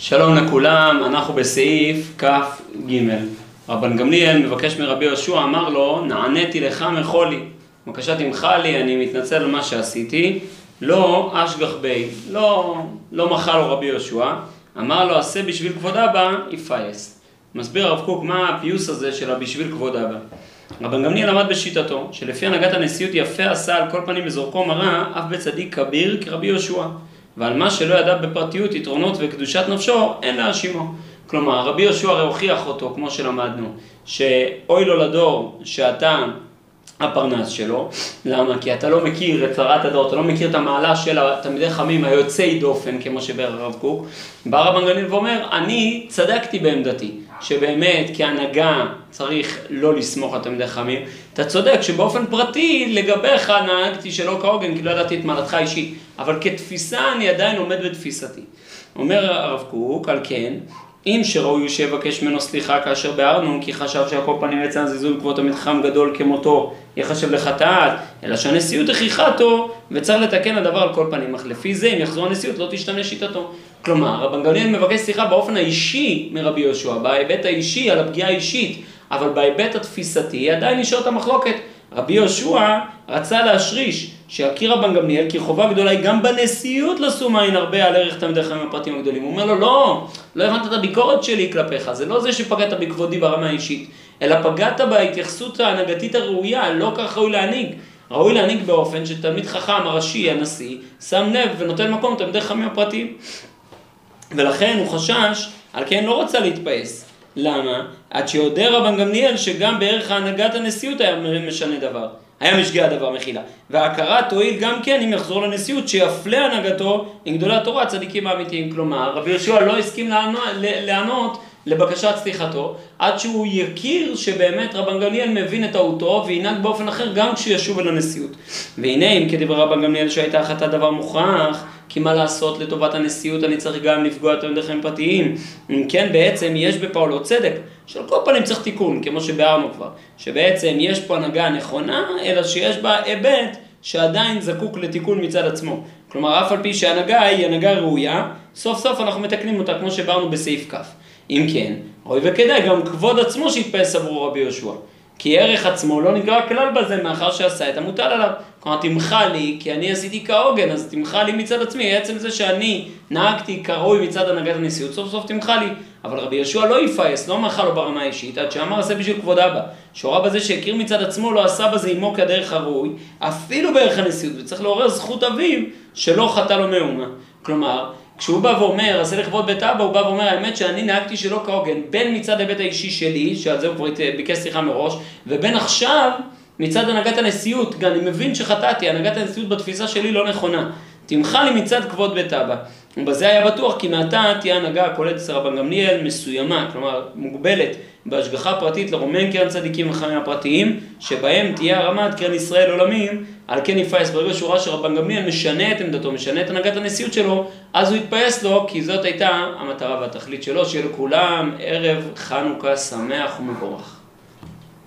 שלום לכולם, אנחנו בסעיף כ"ג. רבן גמליאל מבקש מרבי יהושע, אמר לו, נעניתי לך מחולי. בבקשה תמחה לי, אני מתנצל על מה שעשיתי. לא אשגח בי, לא, לא מחה לו רבי יהושע. אמר לו, עשה בשביל כבוד אבא, יפייס. מסביר הרב קוק מה הפיוס הזה של הבשביל כבוד אבא. רבן גמליאל למד בשיטתו, שלפי הנהגת הנשיאות יפה עשה על כל פנים בזורקו מראה, אף בצדיק כביר כרבי יהושע. ועל מה שלא ידע בפרטיות יתרונות וקדושת נפשו, אין להאשימו. כלומר, רבי יהושע הרי הוכיח אותו, כמו שלמדנו, שאוי לו לדור שאתה הפרנס שלו. למה? כי אתה לא מכיר את צרת הדור, אתה לא מכיר את המעלה של התלמידי חכמים היוצאי דופן, כמו שביאר הרב קוק. בא רבן גליל ואומר, אני צדקתי בעמדתי, שבאמת כהנהגה צריך לא לסמוך על תלמידי חכמים. אתה צודק שבאופן פרטי לגביך נהגתי שלא כהוגן, כי לא ידעתי את מעלתך האישית, אבל כתפיסה אני עדיין עומד בתפיסתי. אומר הרב קוק, על כן, אם שראוי שיבקש ממנו סליחה כאשר ביארנו, כי חשב שעל כל פנים יצא זלזול כבוד המתחם גדול כמותו, יחשב לחטאת, אלא שהנשיאות הכריחתו, וצריך לתקן הדבר על כל פנים, אך לפי זה אם יחזור הנשיאות לא תשתנה שיטתו. כלומר, רבן גמליאל מבקש סליחה באופן האישי מרבי יהושע, בהיבט האישי, על הפגיעה האישית, אבל בהיבט התפיסתי עדיין נשארת המחלוקת. רבי יהושע רצה להשריש שיכיר רבן גמליאל כי חובה גדולה היא גם בנשיאות לשום עין הרבה על ערך תלמידי חיים הפרטים הגדולים. הוא אומר לו, לא, לא הבנת את הביקורת שלי כלפיך, זה לא זה שפגעת בכבודי ברמה האישית, אלא פגעת בהתייחסות ההנהגתית הראויה, לא כך ראוי להנהיג. ראוי להנהיג באופן שתלמיד חכם, הראשי, הנשיא, שם לב ונותן מקום לתלמידי חכמים הפרטיים. ולכן הוא חשש, על כן לא רצה להתפעס. למה? עד שיודע רבן גמליאל שגם בערך הנהגת הנשיאות היה משנה דבר. היה משגה הדבר מחילה. וההכרה תועיל גם כן אם יחזור לנשיאות שיפלה הנהגתו עם גדולי התורה הצדיקים האמיתיים. כלומר, רבי יהושע לא הסכים לענות לבקשת סליחתו עד שהוא יכיר שבאמת רבן גמליאל מבין את טעותו וינהג באופן אחר גם כשהוא ישוב אל הנשיאות. והנה אם כדברי רבן גמליאל שהייתה החלטה דבר מוכרח כי מה לעשות לטובת הנשיאות, אני צריך גם לפגוע תלמידי חיים פרטיים. אם כן, בעצם יש בפעולו צדק, שעל כל פנים צריך תיקון, כמו שביארנו כבר, שבעצם יש פה הנהגה נכונה, אלא שיש בה היבט שעדיין זקוק לתיקון מצד עצמו. כלומר, אף על פי שההנהגה היא הנהגה ראויה, סוף סוף אנחנו מתקנים אותה, כמו שביארנו בסעיף כ'. אם כן, ראוי וכדאי גם כבוד עצמו שיתפס עבור רבי יהושע. כי ערך עצמו לא נגרע כלל בזה מאחר שעשה את המוטל עליו. כלומר, תמחה לי, כי אני עשיתי כהוגן, אז תמחה לי מצד עצמי. עצם זה שאני נהגתי כראוי מצד הנהגת הנשיאות, סוף סוף תמחה לי. אבל רבי יהושע לא יפייס, לא מחה לו ברמה האישית, עד שאמר עשה בשביל כבוד אבא. שהורה בזה שהכיר מצד עצמו, לא עשה בזה עמו כדרך הראוי, אפילו בערך הנשיאות, וצריך לעורר זכות אביו שלא חטא לו מאומה. כלומר, כשהוא בא ואומר, עשה לכבוד בית אבא, הוא בא ואומר, האמת שאני נהגתי שלא כהוגן, בין מצד ההיבט האישי שלי, שעל זה הוא כבר ביקש שיחה מראש, ובין עכשיו, מצד הנהגת הנשיאות, גם אני מבין שחטאתי, הנהגת הנשיאות בתפיסה שלי לא נכונה. תמחה לי מצד כבוד בית אבא. ובזה היה בטוח כי מעתה תהיה הנהגה הכוללת אצל רבן גמליאל מסוימה, כלומר מוגבלת בהשגחה פרטית לרומם קרן צדיקים וחיים הפרטיים, שבהם תהיה הרמת קרן ישראל עולמים, על כן יפייס ברגע שהוא ראה שרבן גמליאל משנה את עמדתו, משנה את הנהגת הנשיאות שלו, אז הוא יתפייס לו, כי זאת הייתה המטרה והתכלית שלו, שיהיה לכולם ערב חנוכה שמח ומבורך.